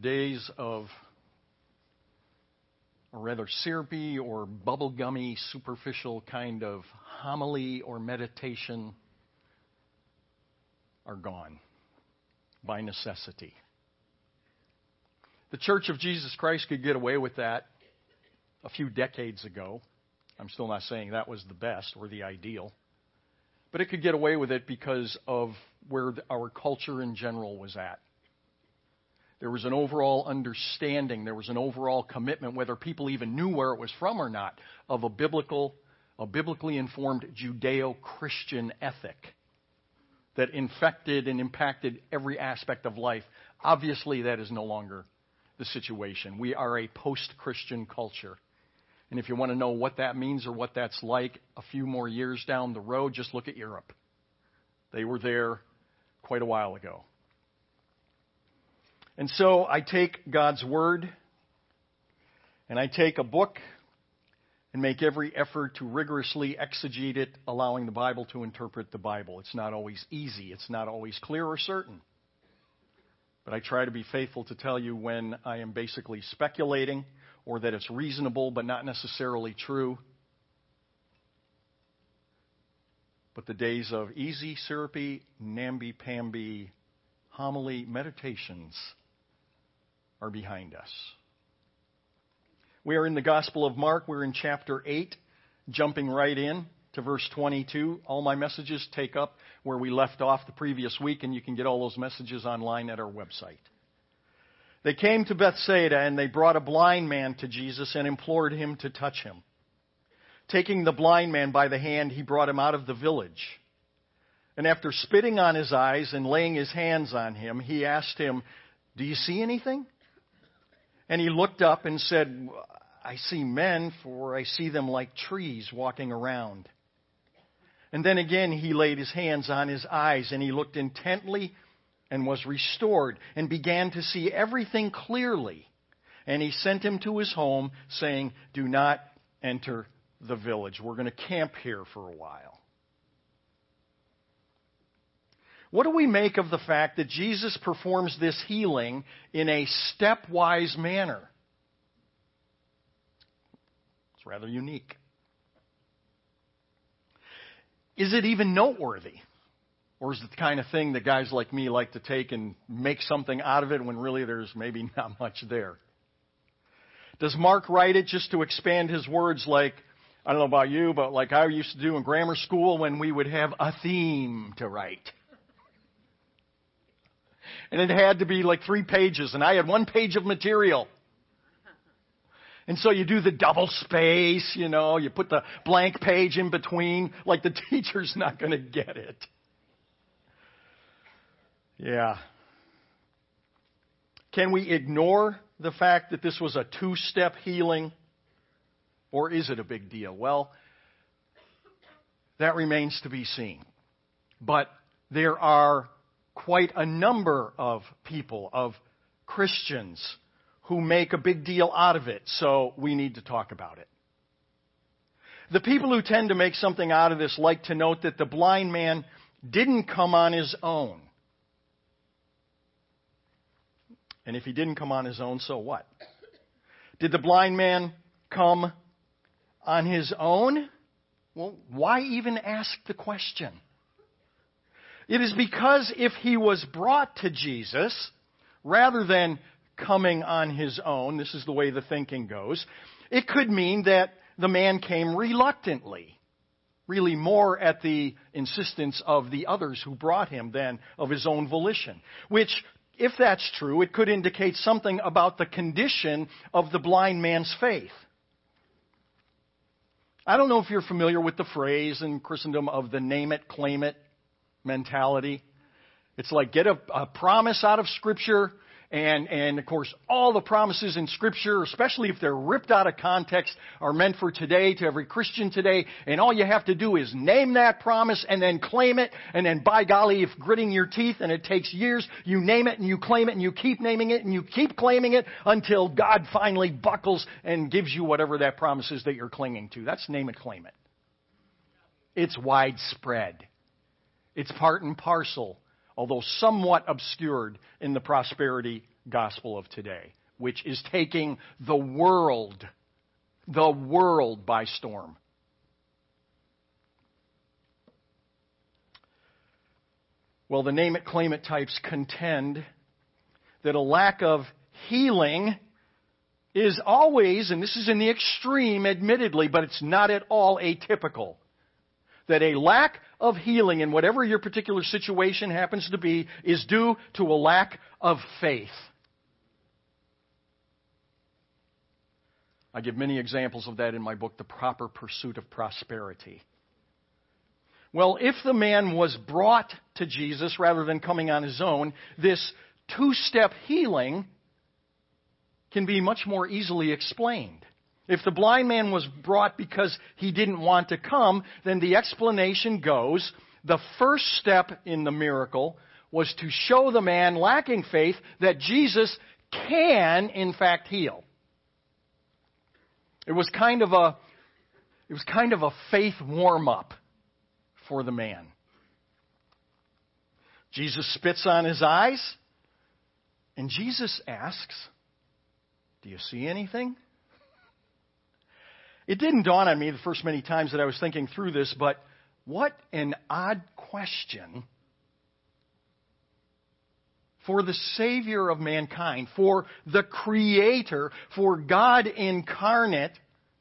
days of a rather syrupy or bubblegummy, superficial kind of homily or meditation are gone by necessity. The Church of Jesus Christ could get away with that a few decades ago. I'm still not saying that was the best or the ideal. But it could get away with it because of where our culture in general was at. There was an overall understanding, there was an overall commitment, whether people even knew where it was from or not, of a biblical, a biblically informed Judeo Christian ethic that infected and impacted every aspect of life. Obviously, that is no longer the situation. We are a post Christian culture. And if you want to know what that means or what that's like a few more years down the road, just look at Europe. They were there quite a while ago. And so I take God's Word and I take a book and make every effort to rigorously exegete it, allowing the Bible to interpret the Bible. It's not always easy, it's not always clear or certain. But I try to be faithful to tell you when I am basically speculating or that it's reasonable but not necessarily true. But the days of easy, syrupy, namby-pamby homily meditations are behind us. We are in the Gospel of Mark. We're in chapter 8, jumping right in to verse 22. All my messages take up where we left off the previous week, and you can get all those messages online at our website. They came to Bethsaida, and they brought a blind man to Jesus and implored him to touch him. Taking the blind man by the hand, he brought him out of the village. And after spitting on his eyes and laying his hands on him, he asked him, Do you see anything? And he looked up and said, I see men, for I see them like trees walking around. And then again he laid his hands on his eyes, and he looked intently and was restored, and began to see everything clearly. And he sent him to his home, saying, Do not enter the village. We're going to camp here for a while. What do we make of the fact that Jesus performs this healing in a stepwise manner? It's rather unique. Is it even noteworthy? Or is it the kind of thing that guys like me like to take and make something out of it when really there's maybe not much there? Does Mark write it just to expand his words like, I don't know about you, but like I used to do in grammar school when we would have a theme to write? And it had to be like three pages, and I had one page of material. And so you do the double space, you know, you put the blank page in between, like the teacher's not going to get it. Yeah. Can we ignore the fact that this was a two step healing? Or is it a big deal? Well, that remains to be seen. But there are quite a number of people, of Christians, who make a big deal out of it, so we need to talk about it. The people who tend to make something out of this like to note that the blind man didn't come on his own. And if he didn't come on his own, so what? Did the blind man come on his own? Well, why even ask the question? It is because if he was brought to Jesus, rather than coming on his own, this is the way the thinking goes, it could mean that the man came reluctantly. Really more at the insistence of the others who brought him than of his own volition. Which, if that's true, it could indicate something about the condition of the blind man's faith. I don't know if you're familiar with the phrase in Christendom of the name it, claim it mentality. It's like get a, a promise out of Scripture, and, and of course, all the promises in Scripture, especially if they're ripped out of context, are meant for today, to every Christian today. And all you have to do is name that promise and then claim it. And then, by golly, if gritting your teeth and it takes years, you name it and you claim it and you keep naming it and you keep claiming it until God finally buckles and gives you whatever that promise is that you're clinging to. That's name it, claim it. It's widespread. It's part and parcel although somewhat obscured in the prosperity gospel of today, which is taking the world, the world by storm. Well, the name it, claim it types contend that a lack of healing is always, and this is in the extreme admittedly, but it's not at all atypical, that a lack of healing in whatever your particular situation happens to be is due to a lack of faith. I give many examples of that in my book, The Proper Pursuit of Prosperity. Well, if the man was brought to Jesus rather than coming on his own, this two step healing can be much more easily explained. If the blind man was brought because he didn't want to come, then the explanation goes the first step in the miracle was to show the man lacking faith that Jesus can, in fact, heal. It was kind of a, it was kind of a faith warm up for the man. Jesus spits on his eyes, and Jesus asks, Do you see anything? It didn't dawn on me the first many times that I was thinking through this, but what an odd question for the Savior of mankind, for the Creator, for God incarnate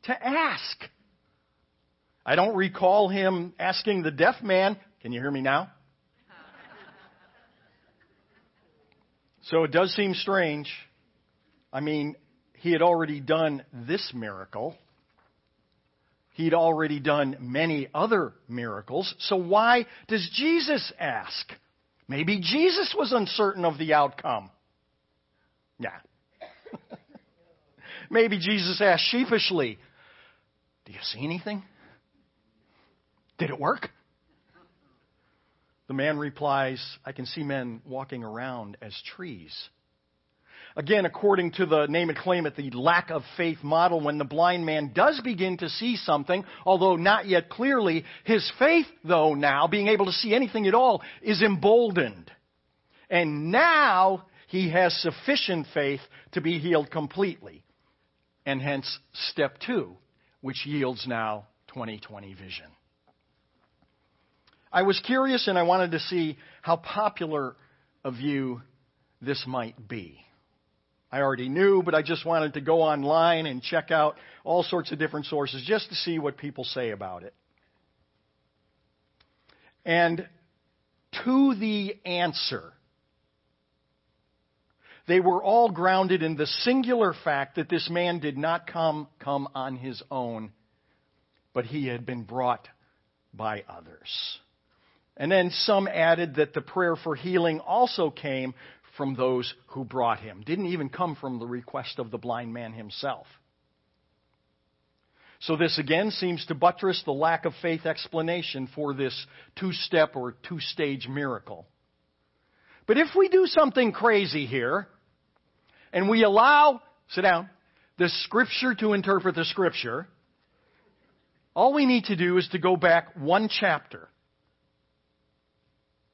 to ask. I don't recall him asking the deaf man, Can you hear me now? so it does seem strange. I mean, he had already done this miracle. He'd already done many other miracles. So why does Jesus ask? Maybe Jesus was uncertain of the outcome. Yeah. Maybe Jesus asked sheepishly, Do you see anything? Did it work? The man replies, I can see men walking around as trees. Again, according to the name and claim it, the lack of faith model, when the blind man does begin to see something, although not yet clearly, his faith, though now, being able to see anything at all, is emboldened. And now he has sufficient faith to be healed completely. And hence, step two, which yields now 2020 vision. I was curious and I wanted to see how popular a view this might be. I already knew, but I just wanted to go online and check out all sorts of different sources just to see what people say about it. And to the answer, they were all grounded in the singular fact that this man did not come, come on his own, but he had been brought by others. And then some added that the prayer for healing also came from those who brought him. Didn't even come from the request of the blind man himself. So, this again seems to buttress the lack of faith explanation for this two step or two stage miracle. But if we do something crazy here, and we allow, sit down, the Scripture to interpret the Scripture, all we need to do is to go back one chapter.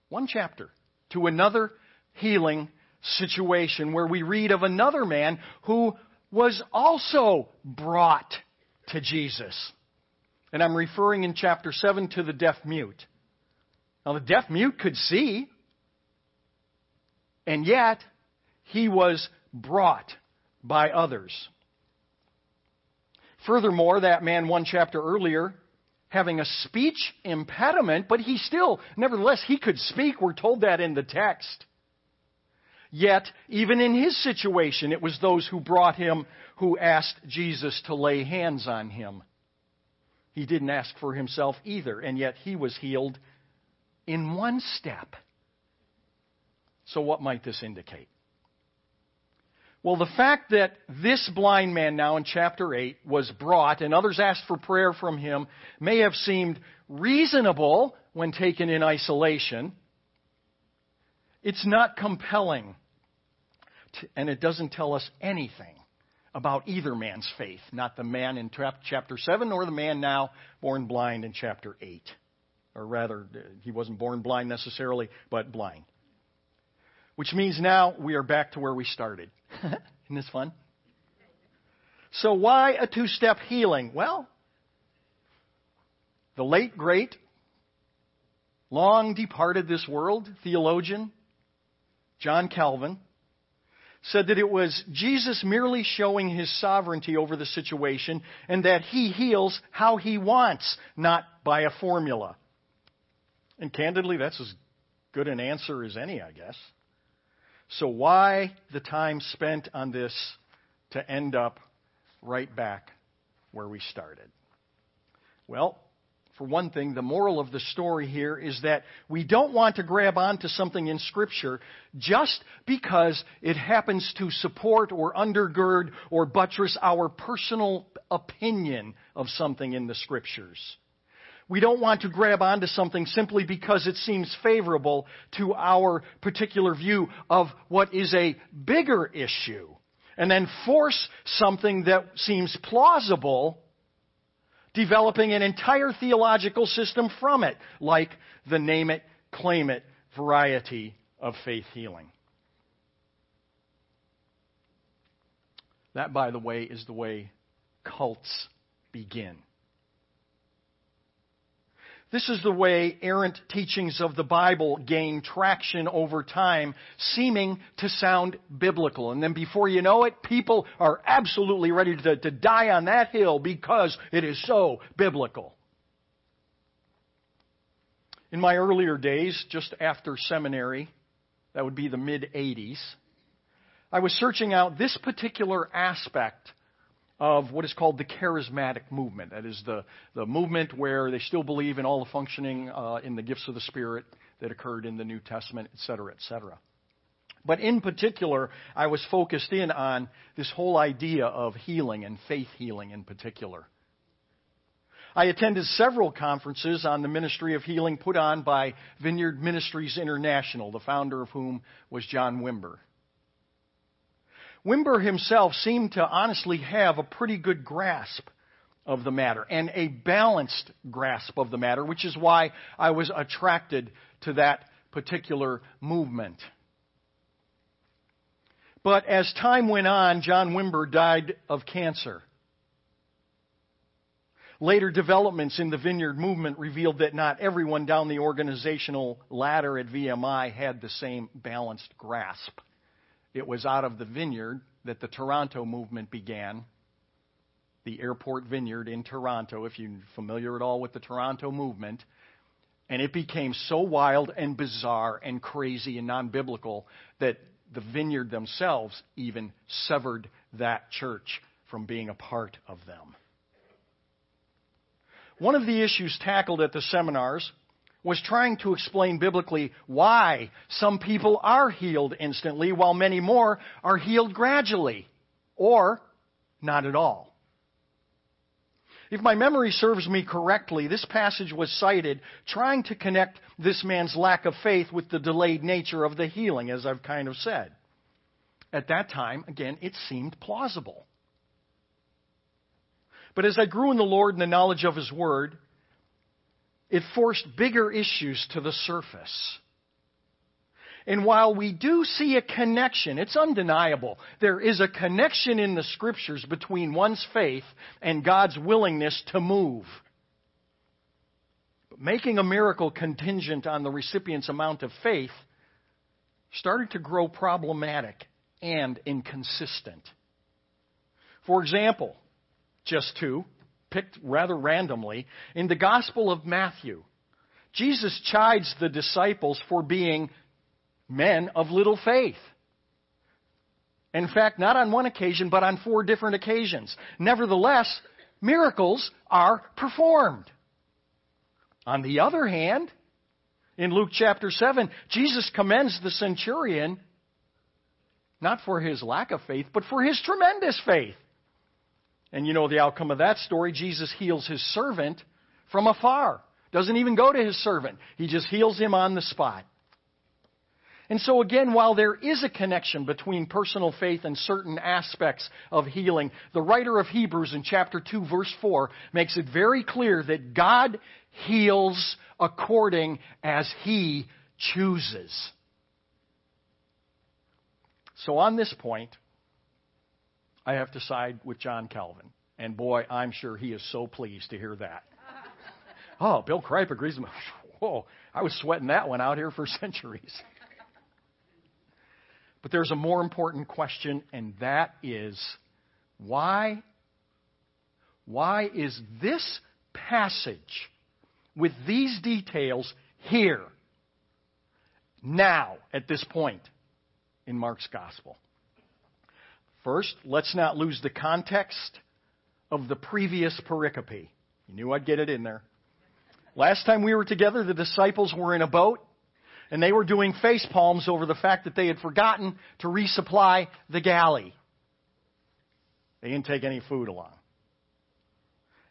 One chapter to another healing situation where we read of another man who was also brought to Jesus. And I'm referring in chapter 7 to the deaf mute. Now, the deaf mute could see, and yet he was brought by others. Furthermore, that man one chapter earlier having a speech impediment, but he still, nevertheless, he could speak. We're told that in the text. Yet, even in his situation, it was those who brought him who asked Jesus to lay hands on him. He didn't ask for himself either, and yet he was healed in one step. So, what might this indicate? Well, the fact that this blind man now in chapter 8 was brought and others asked for prayer from him may have seemed reasonable when taken in isolation. It's not compelling and it doesn't tell us anything about either man's faith, not the man in chapter 7 nor the man now born blind in chapter 8. Or rather, uh, he wasn't born blind necessarily, but blind. which means now we are back to where we started. Isn't this fun? So, why a two step healing? Well, the late, great, long departed this world theologian, John Calvin, said that it was Jesus merely showing his sovereignty over the situation and that he heals how he wants, not by a formula. And candidly, that's as good an answer as any, I guess. So, why the time spent on this to end up right back where we started? Well, for one thing, the moral of the story here is that we don't want to grab onto something in Scripture just because it happens to support or undergird or buttress our personal opinion of something in the Scriptures. We don't want to grab onto something simply because it seems favorable to our particular view of what is a bigger issue and then force something that seems plausible developing an entire theological system from it, like the name it, claim it variety of faith healing. That, by the way, is the way cults begin. This is the way errant teachings of the Bible gain traction over time, seeming to sound biblical. And then before you know it, people are absolutely ready to, to die on that hill because it is so biblical. In my earlier days, just after seminary, that would be the mid 80s, I was searching out this particular aspect of what is called the charismatic movement. That is the, the movement where they still believe in all the functioning uh, in the gifts of the Spirit that occurred in the New Testament, et cetera, et cetera. But in particular, I was focused in on this whole idea of healing and faith healing in particular. I attended several conferences on the ministry of healing put on by Vineyard Ministries International, the founder of whom was John Wimber. Wimber himself seemed to honestly have a pretty good grasp of the matter and a balanced grasp of the matter, which is why I was attracted to that particular movement. But as time went on, John Wimber died of cancer. Later developments in the Vineyard movement revealed that not everyone down the organizational ladder at VMI had the same balanced grasp. It was out of the vineyard that the Toronto movement began, the airport vineyard in Toronto, if you're familiar at all with the Toronto movement. And it became so wild and bizarre and crazy and non biblical that the vineyard themselves even severed that church from being a part of them. One of the issues tackled at the seminars was trying to explain biblically why some people are healed instantly while many more are healed gradually or not at all. If my memory serves me correctly, this passage was cited trying to connect this man's lack of faith with the delayed nature of the healing, as I've kind of said. At that time, again, it seemed plausible. But as I grew in the Lord and the knowledge of His Word, it forced bigger issues to the surface. And while we do see a connection, it's undeniable. There is a connection in the scriptures between one's faith and God's willingness to move. But making a miracle contingent on the recipient's amount of faith started to grow problematic and inconsistent. For example, just two, picked rather randomly. In the Gospel of Matthew, Jesus chides the disciples for being men of little faith. In fact, not on one occasion, but on four different occasions. Nevertheless, miracles are performed. On the other hand, in Luke chapter 7, Jesus commends the centurion not for his lack of faith, but for his tremendous faith. And you know the outcome of that story. Jesus heals his servant from afar. Doesn't even go to his servant. He just heals him on the spot. And so again, while there is a connection between personal faith and certain aspects of healing, the writer of Hebrews in chapter 2 verse 4 makes it very clear that God heals according as he chooses. So on this point, I have to side with John Calvin. And boy, I'm sure he is so pleased to hear that. oh, Bill Kripe agrees with me. Whoa, I was sweating that one out here for centuries. But there's a more important question, and that is why? Why is this passage with these details here, now, at this point in Mark's gospel? First, let's not lose the context of the previous pericope. You knew I'd get it in there. Last time we were together, the disciples were in a boat and they were doing face palms over the fact that they had forgotten to resupply the galley. They didn't take any food along.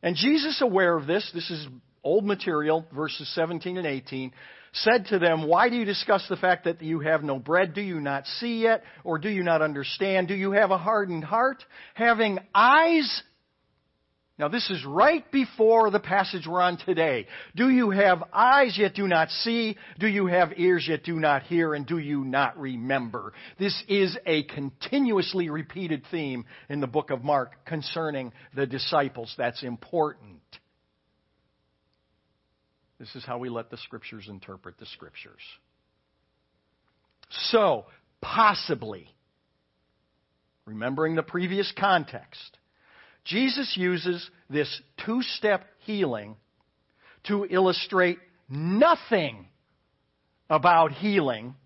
And Jesus, aware of this, this is old material, verses 17 and 18, said to them, Why do you discuss the fact that you have no bread? Do you not see yet? Or do you not understand? Do you have a hardened heart? Having eyes? Now, this is right before the passage we're on today. Do you have eyes yet do not see? Do you have ears yet do not hear? And do you not remember? This is a continuously repeated theme in the book of Mark concerning the disciples. That's important. This is how we let the Scriptures interpret the Scriptures. So, possibly, remembering the previous context, Jesus uses this two step healing to illustrate nothing about healing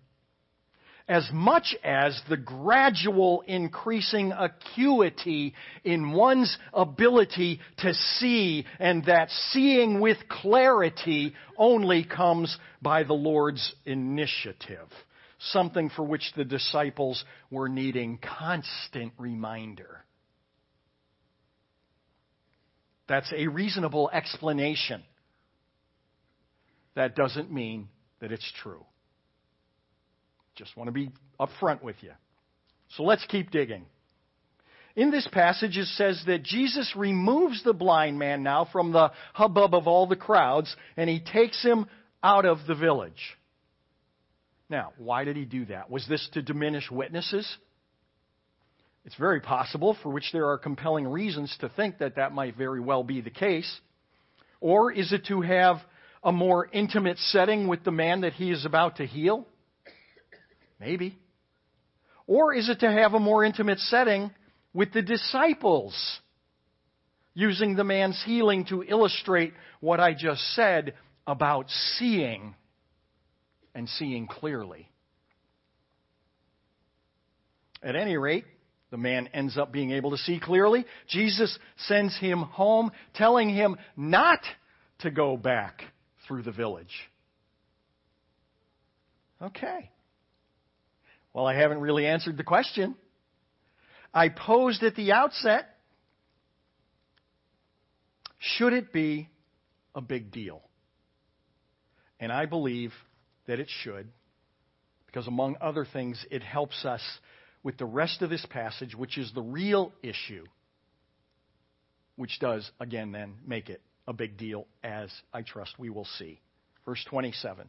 as much as the gradual increasing acuity in one's ability to see, and that seeing with clarity only comes by the Lord's initiative. Something for which the disciples were needing constant reminder. That's a reasonable explanation. That doesn't mean that it's true. Just want to be upfront with you. So let's keep digging. In this passage, it says that Jesus removes the blind man now from the hubbub of all the crowds and he takes him out of the village. Now, why did he do that? Was this to diminish witnesses? It's very possible, for which there are compelling reasons to think that that might very well be the case. Or is it to have a more intimate setting with the man that he is about to heal? Maybe. Or is it to have a more intimate setting with the disciples, using the man's healing to illustrate what I just said about seeing and seeing clearly? At any rate, the man ends up being able to see clearly. Jesus sends him home, telling him not to go back through the village. Okay. Well, I haven't really answered the question. I posed at the outset should it be a big deal? And I believe that it should, because among other things, it helps us with the rest of this passage, which is the real issue, which does, again, then make it a big deal, as I trust we will see. Verse 27.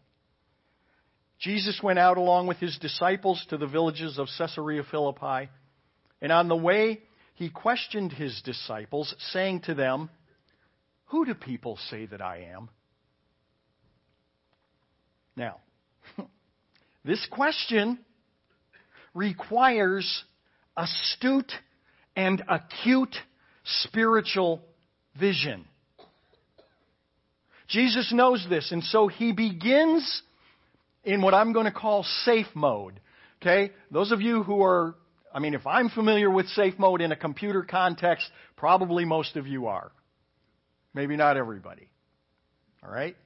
Jesus went out along with his disciples to the villages of Caesarea Philippi, and on the way he questioned his disciples, saying to them, Who do people say that I am? Now, this question requires astute and acute spiritual vision. Jesus knows this, and so he begins in what I'm going to call safe mode. Okay? Those of you who are, I mean, if I'm familiar with safe mode in a computer context, probably most of you are. Maybe not everybody. All right?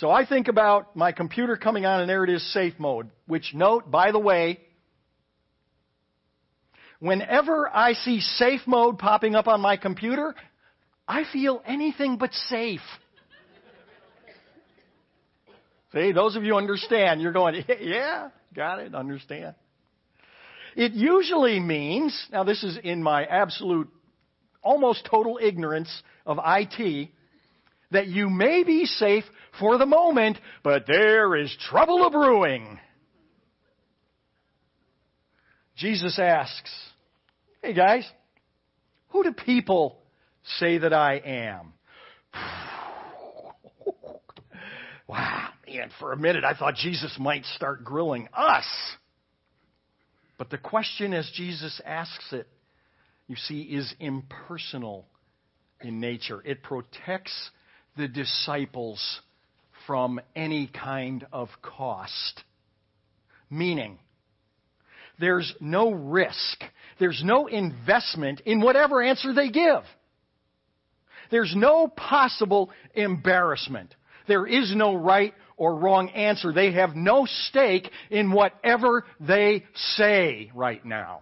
So I think about my computer coming on and there it is, safe mode. Which note, by the way, whenever I see safe mode popping up on my computer, I feel anything but safe. See, those of you understand, you're going, yeah, got it, understand. It usually means, now this is in my absolute, almost total ignorance of IT, that you may be safe for the moment, but there is trouble a brewing. Jesus asks, Hey guys, who do people say that I am? wow, man, for a minute I thought Jesus might start grilling us. But the question as Jesus asks it, you see, is impersonal in nature. It protects the disciples from any kind of cost. Meaning, there's no risk, there's no investment in whatever answer they give. There's no possible embarrassment. There is no right or wrong answer. They have no stake in whatever they say right now.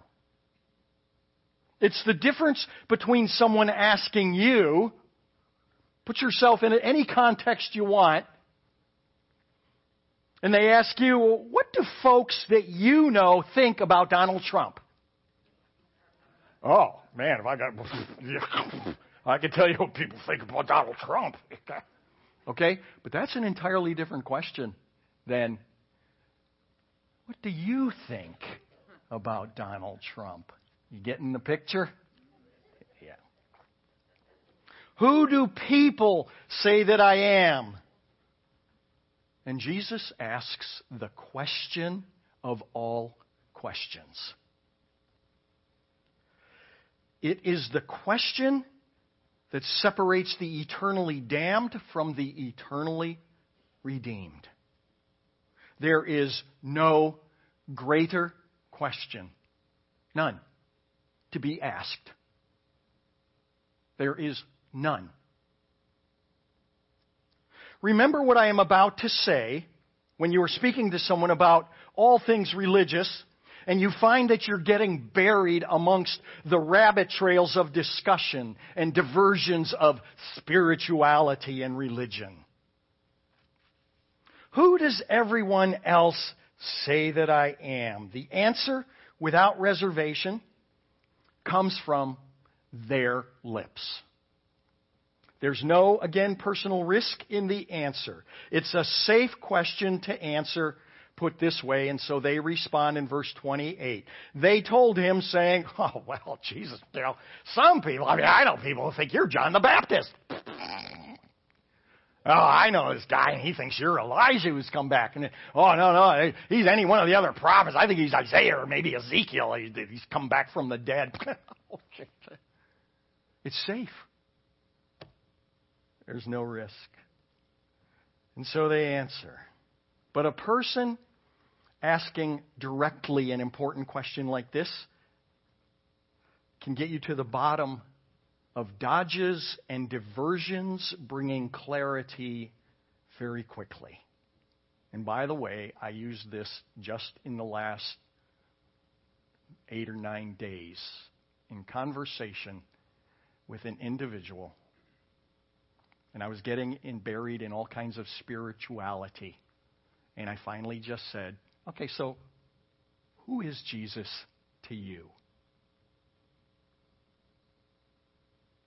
It's the difference between someone asking you, put yourself in any context you want, and they ask you, what do folks that you know think about Donald Trump? Oh, man, if I got, I can tell you what people think about Donald Trump. Okay? But that's an entirely different question than what do you think about Donald Trump? You getting the picture? Yeah. Who do people say that I am? And Jesus asks the question of all questions. It is the question that separates the eternally damned from the eternally redeemed. There is no greater question, none, to be asked. There is none. Remember what I am about to say when you are speaking to someone about all things religious and you find that you're getting buried amongst the rabbit trails of discussion and diversions of spirituality and religion. Who does everyone else say that I am? The answer, without reservation, comes from their lips. There's no, again, personal risk in the answer. It's a safe question to answer put this way, and so they respond in verse 28. They told him, saying, Oh, well, Jesus, you know, some people, I mean, I know people who think you're John the Baptist. Oh, I know this guy, and he thinks you're Elijah who's come back. And oh, no, no, he's any one of the other prophets. I think he's Isaiah or maybe Ezekiel. He's come back from the dead. it's safe. There's no risk. And so they answer. But a person asking directly an important question like this can get you to the bottom of dodges and diversions, bringing clarity very quickly. And by the way, I used this just in the last eight or nine days in conversation with an individual. And I was getting in, buried in all kinds of spirituality. And I finally just said, okay, so who is Jesus to you?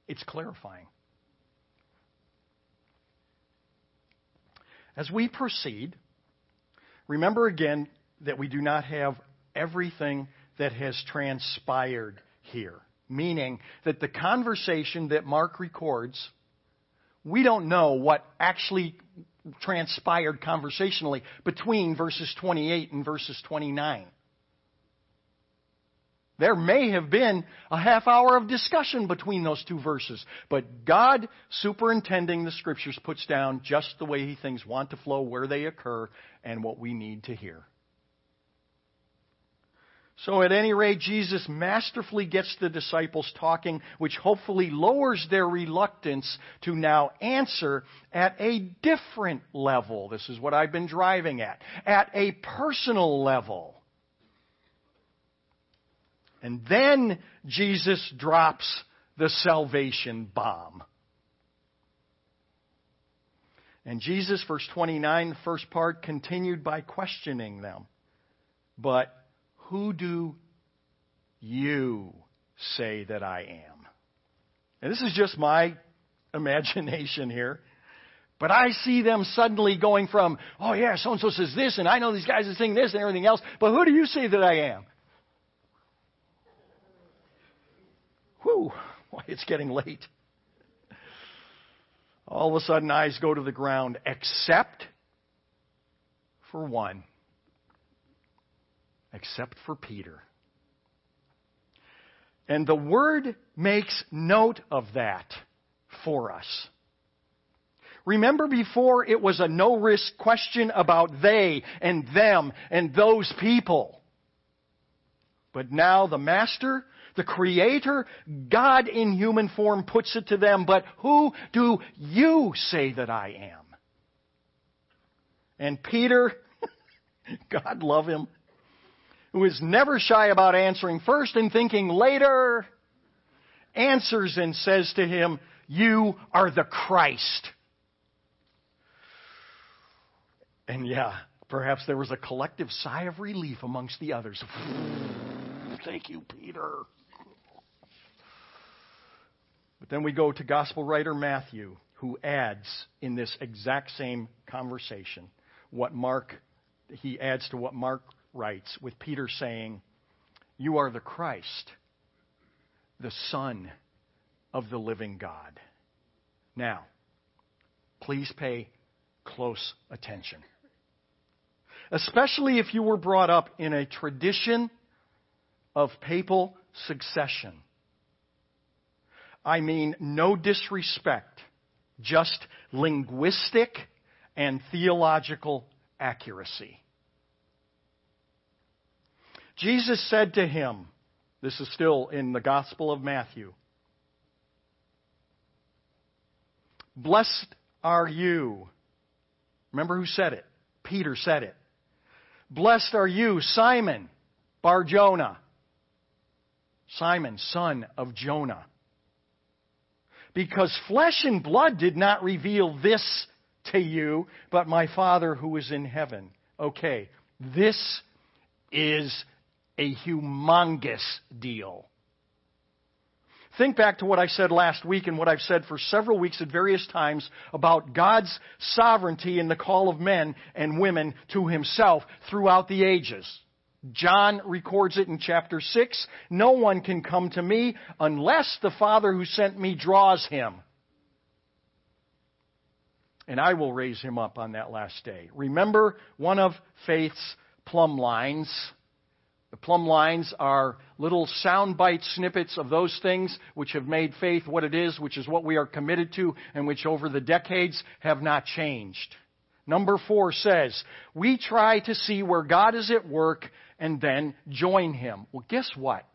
It's clarifying. As we proceed, remember again that we do not have everything that has transpired here. Meaning that the conversation that Mark records, we don't know what actually transpired conversationally between verses 28 and verses 29. There may have been a half hour of discussion between those two verses, but God, superintending the scriptures, puts down just the way He things want to flow, where they occur, and what we need to hear. So, at any rate, Jesus masterfully gets the disciples talking, which hopefully lowers their reluctance to now answer at a different level. This is what I've been driving at. At a personal level. And then Jesus drops the salvation bomb. And Jesus, verse 29, the first part, continued by questioning them. But who do you say that I am? And this is just my imagination here. But I see them suddenly going from, oh yeah, so and so says this, and I know these guys are saying this and everything else, but who do you say that I am? Whew, why, it's getting late. All of a sudden, eyes go to the ground, except for one. Except for Peter. And the Word makes note of that for us. Remember before it was a no risk question about they and them and those people. But now the Master, the Creator, God in human form puts it to them, but who do you say that I am? And Peter, God love him, who is never shy about answering first and thinking later, answers and says to him, You are the Christ. And yeah, perhaps there was a collective sigh of relief amongst the others. Thank you, Peter. But then we go to gospel writer Matthew, who adds in this exact same conversation what Mark, he adds to what Mark writes, with Peter saying, You are the Christ, the Son of the living God. Now, please pay close attention especially if you were brought up in a tradition of papal succession. I mean, no disrespect, just linguistic and theological accuracy. Jesus said to him, this is still in the Gospel of Matthew, Blessed are you. Remember who said it? Peter said it. Blessed are you, Simon, Bar Jonah. Simon, son of Jonah. Because flesh and blood did not reveal this to you, but my Father who is in heaven. Okay, this is a humongous deal. Think back to what I said last week and what I've said for several weeks at various times about God's sovereignty in the call of men and women to himself throughout the ages. John records it in chapter 6. No one can come to me unless the Father who sent me draws him. And I will raise him up on that last day. Remember one of faith's plumb lines the plumb lines are little soundbite snippets of those things which have made faith what it is, which is what we are committed to, and which over the decades have not changed. Number four says, we try to see where God is at work and then join Him. Well, guess what?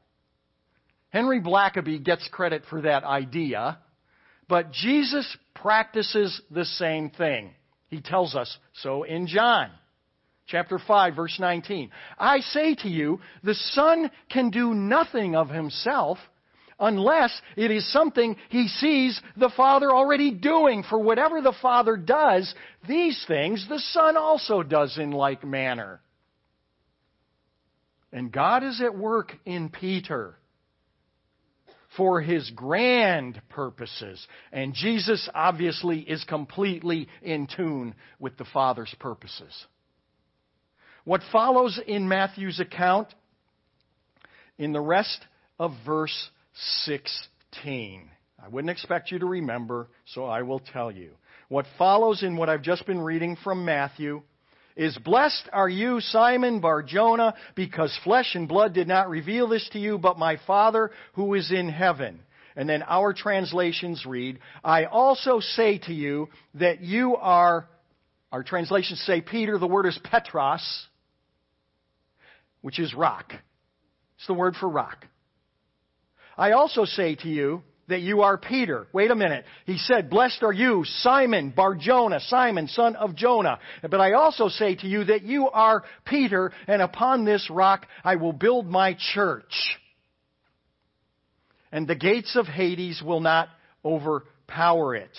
Henry Blackaby gets credit for that idea, but Jesus practices the same thing. He tells us so in John chapter 5 verse 19. I say to you, the Son can do nothing of himself unless it is something he sees the Father already doing. For whatever the Father does, these things the Son also does in like manner. And God is at work in Peter for his grand purposes. And Jesus obviously is completely in tune with the Father's purposes. What follows in Matthew's account in the rest of verse 16. I wouldn't expect you to remember, so I will tell you. What follows in what I've just been reading from Matthew is Blessed are you, Simon Barjona, because flesh and blood did not reveal this to you, but my Father who is in heaven. And then our translations read, I also say to you that you are, our translations say Peter, the word is Petros, which is rock. It's the word for rock. I also say to you that you are Peter. Wait a minute. He said, Blessed are you, Simon Barjona, Simon, son of Jonah. But I also say to you that you are Peter, and upon this rock I will build my church. And the gates of Hades will not overpower it.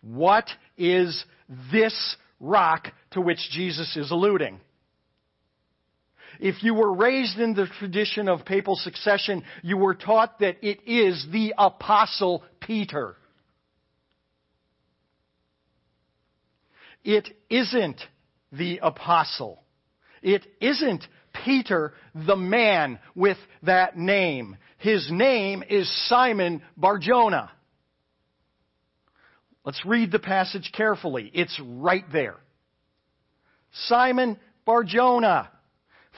What is this rock to which Jesus is alluding? If you were raised in the tradition of papal succession, you were taught that it is the Apostle Peter. It isn't the Apostle. It isn't Peter, the man with that name. His name is Simon Barjona. Let's read the passage carefully. It's right there. Simon Barjona.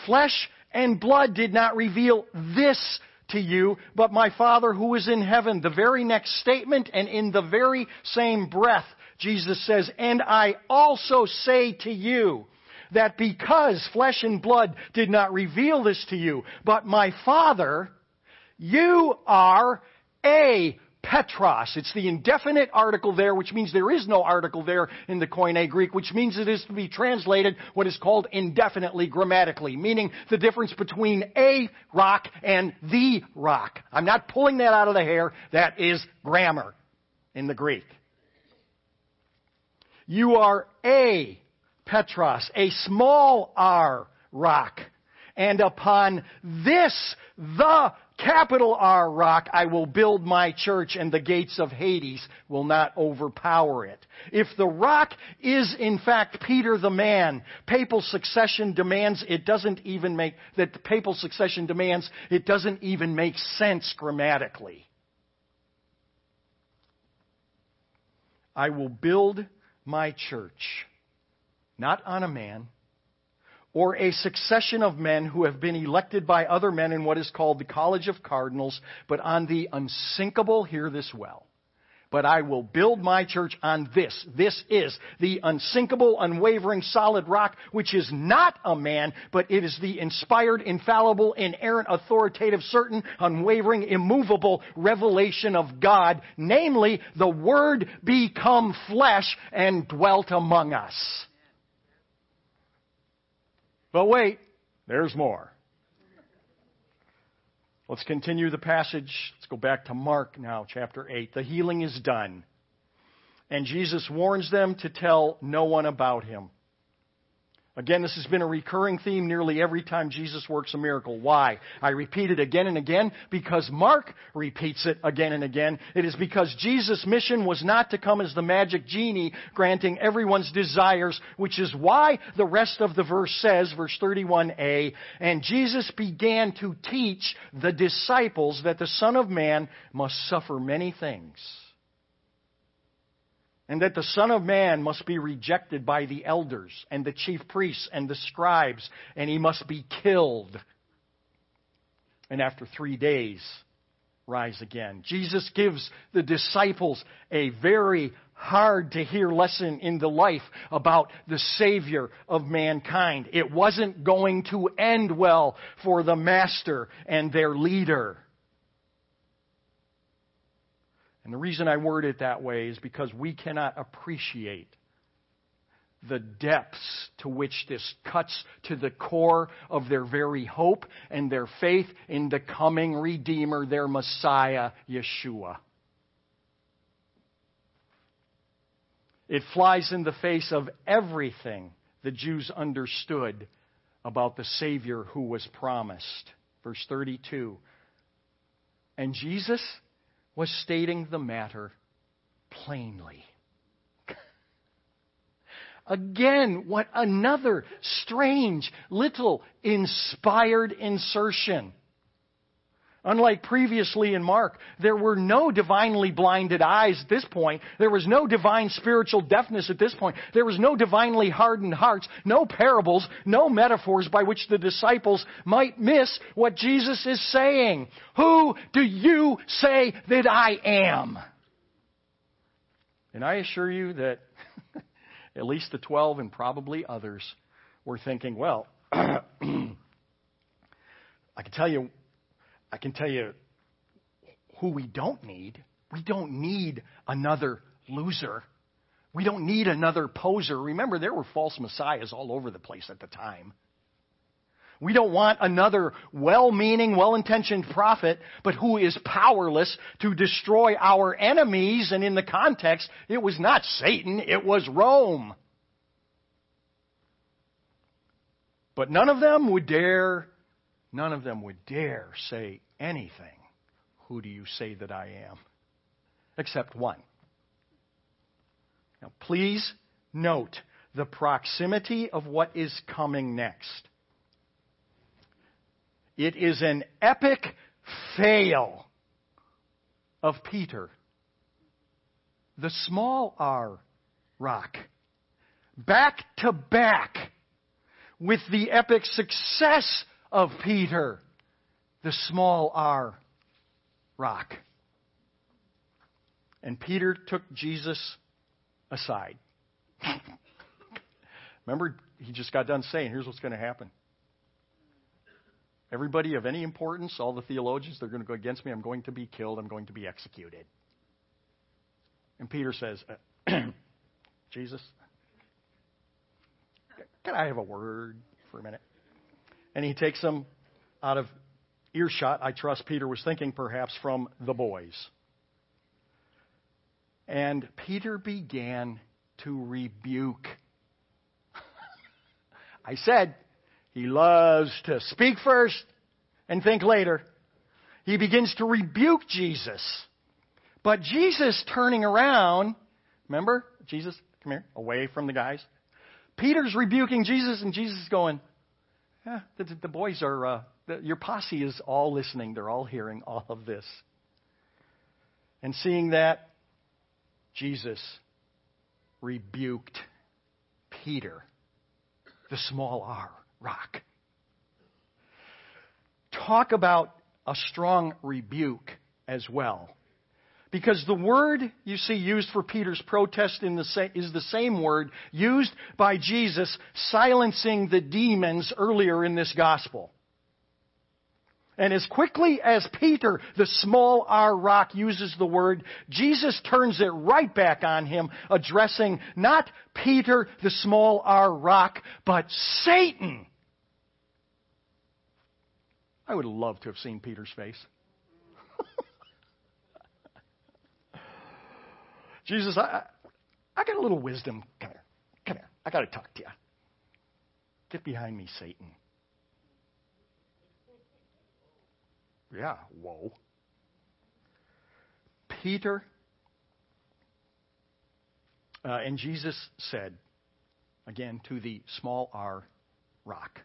Flesh and blood did not reveal this to you, but my Father who is in heaven. The very next statement and in the very same breath, Jesus says, And I also say to you, that because flesh and blood did not reveal this to you, but my Father, you are a Petros. It's the indefinite article there, which means there is no article there in the Koine Greek, which means it is to be translated what is called indefinitely grammatically, meaning the difference between a rock and the rock. I'm not pulling that out of the hair. That is grammar in the Greek. You are a Petros, a small r rock. And upon this, the capital R rock, I will build my church and the gates of Hades will not overpower it. If the rock is in fact Peter the man, papal succession demands it doesn't even make, that papal succession demands it doesn't even make sense grammatically. I will build my church, not on a man, or a succession of men who have been elected by other men in what is called the College of Cardinals, but on the unsinkable, hear this well. But I will build my church on this. This is the unsinkable, unwavering, solid rock, which is not a man, but it is the inspired, infallible, inerrant, authoritative, certain, unwavering, immovable revelation of God, namely, the Word become flesh and dwelt among us. But wait, there's more. Let's continue the passage. Let's go back to Mark now, chapter 8. The healing is done. And Jesus warns them to tell no one about him. Again, this has been a recurring theme nearly every time Jesus works a miracle. Why? I repeat it again and again because Mark repeats it again and again. It is because Jesus' mission was not to come as the magic genie granting everyone's desires, which is why the rest of the verse says, verse 31a, and Jesus began to teach the disciples that the Son of Man must suffer many things and that the Son of Man must be rejected by the elders and the chief priests and the scribes, and he must be killed. And after three days, rise again. Jesus gives the disciples a very hard to hear lesson in the life about the Savior of mankind. It wasn't going to end well for the Master and their leader. And the reason I word it that way is because we cannot appreciate the depths to which this cuts to the core of their very hope and their faith in the coming Redeemer, their Messiah, Yeshua. It flies in the face of everything the Jews understood about the Savior who was promised. Verse 32. And Jesus was stating the matter plainly. Again, what another strange little inspired insertion. Unlike previously in Mark, there were no divinely blinded eyes at this point. There was no divine spiritual deafness at this point. There was no divinely hardened hearts, no parables, no metaphors by which the disciples might miss what Jesus is saying. Who do you say that I am? And I assure you that at least the 12 and probably others were thinking, well, I can tell you I can tell you who we don't need. We don't need another loser. We don't need another poser. Remember, there were false messiahs all over the place at the time. We don't want another well meaning, well intentioned prophet, but who is powerless to destroy our enemies. And in the context, it was not Satan, it was Rome. But none of them would dare None of them would dare say anything. Who do you say that I am? Except one. Now, please note the proximity of what is coming next. It is an epic fail of Peter. The small r rock. Back to back with the epic success of Peter, the small r rock. And Peter took Jesus aside. Remember, he just got done saying, here's what's going to happen. Everybody of any importance, all the theologians, they're going to go against me. I'm going to be killed. I'm going to be executed. And Peter says, uh, Jesus, can I have a word for a minute? And he takes them out of earshot. I trust Peter was thinking perhaps from the boys. And Peter began to rebuke. I said, he loves to speak first and think later. He begins to rebuke Jesus. But Jesus turning around, remember? Jesus, come here, away from the guys. Peter's rebuking Jesus, and Jesus is going, the, the boys are, uh, the, your posse is all listening. They're all hearing all of this. And seeing that, Jesus rebuked Peter, the small r rock. Talk about a strong rebuke as well. Because the word you see used for Peter's protest the is the same word used by Jesus silencing the demons earlier in this gospel. And as quickly as Peter, the small r rock, uses the word, Jesus turns it right back on him, addressing not Peter, the small r rock, but Satan. I would love to have seen Peter's face. Jesus, I, I got a little wisdom. Come here. Come here. I got to talk to you. Get behind me, Satan. Yeah, whoa. Peter uh, and Jesus said, again, to the small r rock,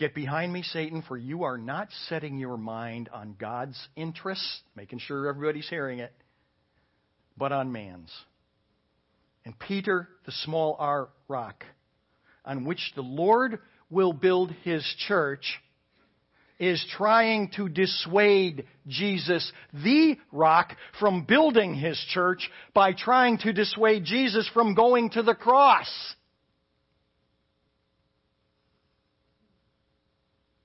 Get behind me, Satan, for you are not setting your mind on God's interests, making sure everybody's hearing it, but on man's. And Peter, the small r rock, on which the Lord will build his church, is trying to dissuade Jesus, the rock, from building his church by trying to dissuade Jesus from going to the cross.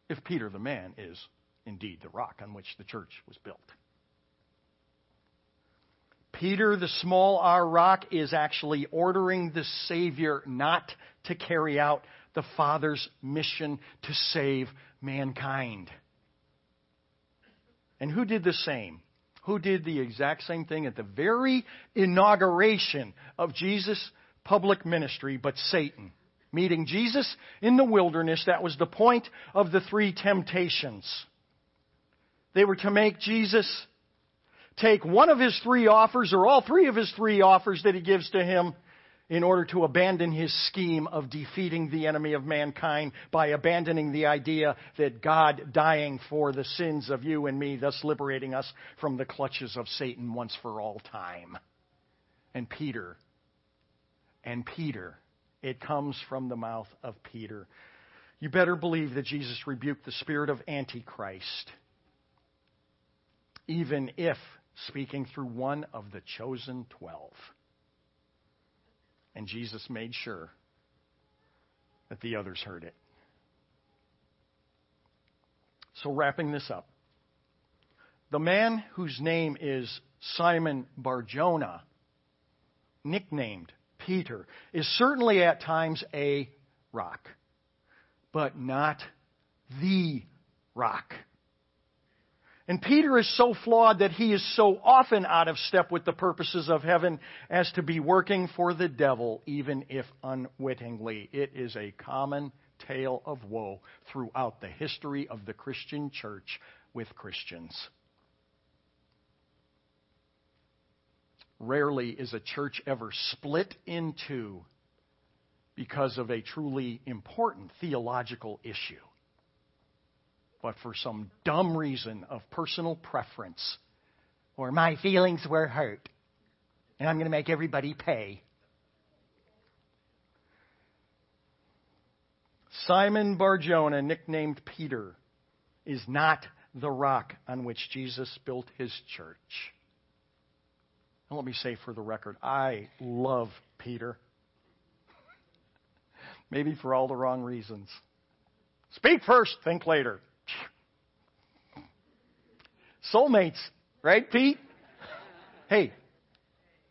If Peter the man is indeed the rock on which the church was built. Peter, the small r rock, is actually ordering the Savior not to carry out the Father's mission to save mankind. And who did the same? Who did the exact same thing at the very inauguration of Jesus' public ministry but Satan? Meeting Jesus in the wilderness, that was the point of the three temptations. They were to make Jesus take one of his three offers or all three of his three offers that he gives to him in order to abandon his scheme of defeating the enemy of mankind by abandoning the idea that God dying for the sins of you and me, thus liberating us from the clutches of Satan once for all time. And Peter, and Peter, it comes from the mouth of Peter. You better believe that Jesus rebuked the spirit of Antichrist, even if speaking through one of the chosen twelve. And Jesus made sure that the others heard it. So, wrapping this up, the man whose name is Simon Barjona, nicknamed Peter, is certainly at times a rock, but not the rock. And Peter is so flawed that he is so often out of step with the purposes of heaven as to be working for the devil, even if unwittingly. It is a common tale of woe throughout the history of the Christian church with Christians. Rarely is a church ever split in two because of a truly important theological issue. But for some dumb reason of personal preference or my feelings were hurt and I'm going to make everybody pay. Simon Barjona, nicknamed Peter, is not the rock on which Jesus built his church. And let me say for the record, I love Peter. Maybe for all the wrong reasons. Speak first, think later. Soulmates, right, Pete? Hey,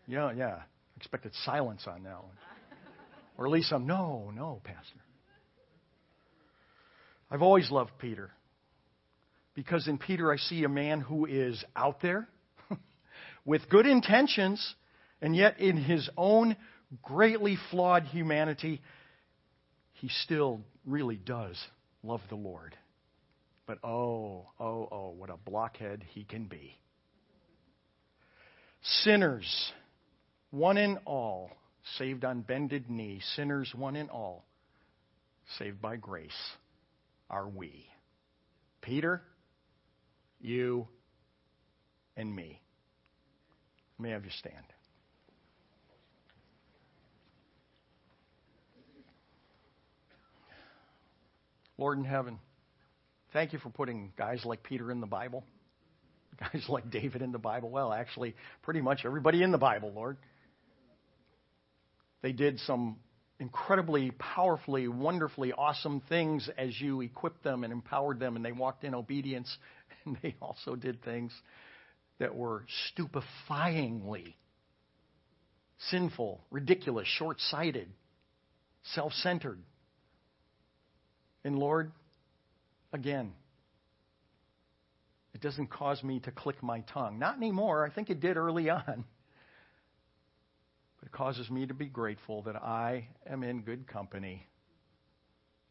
yeah, yeah. Expected silence on that one. Or at least some, no, no, Pastor. I've always loved Peter because in Peter I see a man who is out there with good intentions, and yet in his own greatly flawed humanity, he still really does love the Lord. But oh, oh, oh, what a blockhead he can be. Sinners, one and all, saved on bended knee, sinners, one and all, saved by grace, are we. Peter, you, and me. May I have you stand? Lord in heaven, thank you for putting guys like Peter in the Bible, guys like David in the Bible. Well, actually, pretty much everybody in the Bible, Lord. They did some incredibly powerfully, wonderfully awesome things as you equipped them and empowered them, and they walked in obedience. And they also did things that were stupefyingly sinful, ridiculous, short sighted, self centered. And Lord, again, it doesn't cause me to click my tongue. Not anymore. I think it did early on. But it causes me to be grateful that I am in good company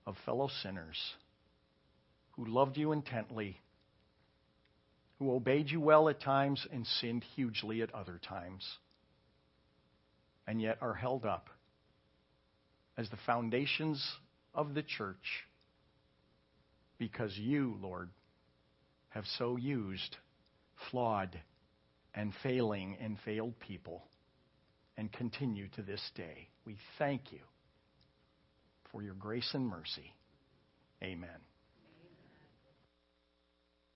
of fellow sinners who loved you intently, who obeyed you well at times and sinned hugely at other times, and yet are held up as the foundations of the church because you, Lord, have so used flawed and failing and failed people and continue to this day. We thank you for your grace and mercy. Amen.